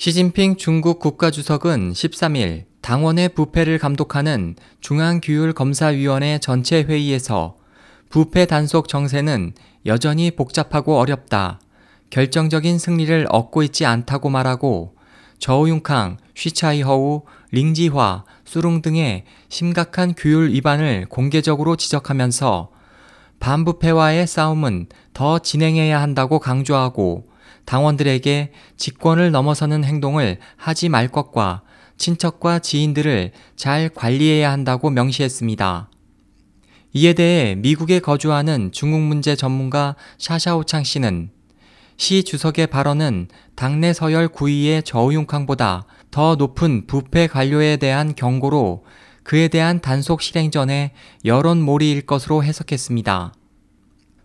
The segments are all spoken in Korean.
시진핑 중국 국가주석은 13일 당원의 부패를 감독하는 중앙규율검사위원회 전체 회의에서 부패 단속 정세는 여전히 복잡하고 어렵다. 결정적인 승리를 얻고 있지 않다고 말하고 저우융캉, 쉬차이허우, 링지화, 수룽 등의 심각한 규율 위반을 공개적으로 지적하면서 반부패와의 싸움은 더 진행해야 한다고 강조하고 당원들에게 직권을 넘어서는 행동을 하지 말 것과 친척과 지인들을 잘 관리해야 한다고 명시했습니다. 이에 대해 미국에 거주하는 중국 문제 전문가 샤샤오창 씨는 시 주석의 발언은 당내 서열 9위의 저우융캉보다 더 높은 부패 관료에 대한 경고로 그에 대한 단속 실행 전에 여론몰이일 것으로 해석했습니다.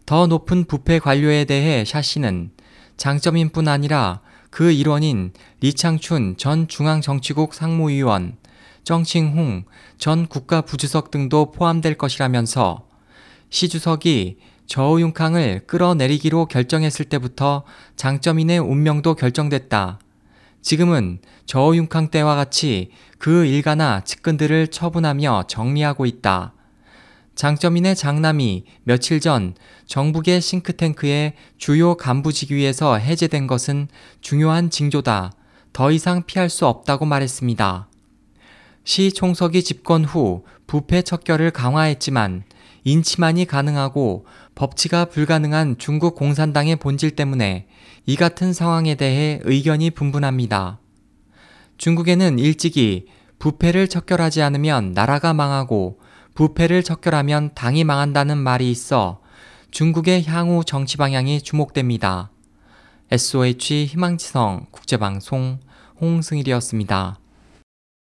더 높은 부패 관료에 대해 샤 씨는 장점인 뿐 아니라 그 일원인 리창춘 전 중앙정치국 상무위원, 정칭홍 전 국가부주석 등도 포함될 것이라면서 시 주석이 저우융캉을 끌어내리기로 결정했을 때부터 장점인의 운명도 결정됐다. 지금은 저우융캉 때와 같이 그 일가나 측근들을 처분하며 정리하고 있다. 장점인의 장남이 며칠 전 정부계 싱크탱크의 주요 간부직위에서 해제된 것은 중요한 징조다. 더 이상 피할 수 없다고 말했습니다. 시 총석이 집권 후 부패 척결을 강화했지만 인치만이 가능하고 법치가 불가능한 중국 공산당의 본질 때문에 이 같은 상황에 대해 의견이 분분합니다. 중국에는 일찍이 부패를 척결하지 않으면 나라가 망하고 부패를 척결하면 당이 망한다는 말이 있어 중국의 향후 정치 방향이 주목됩니다. SOH 희망지성 국제방송 홍승일이었습니다.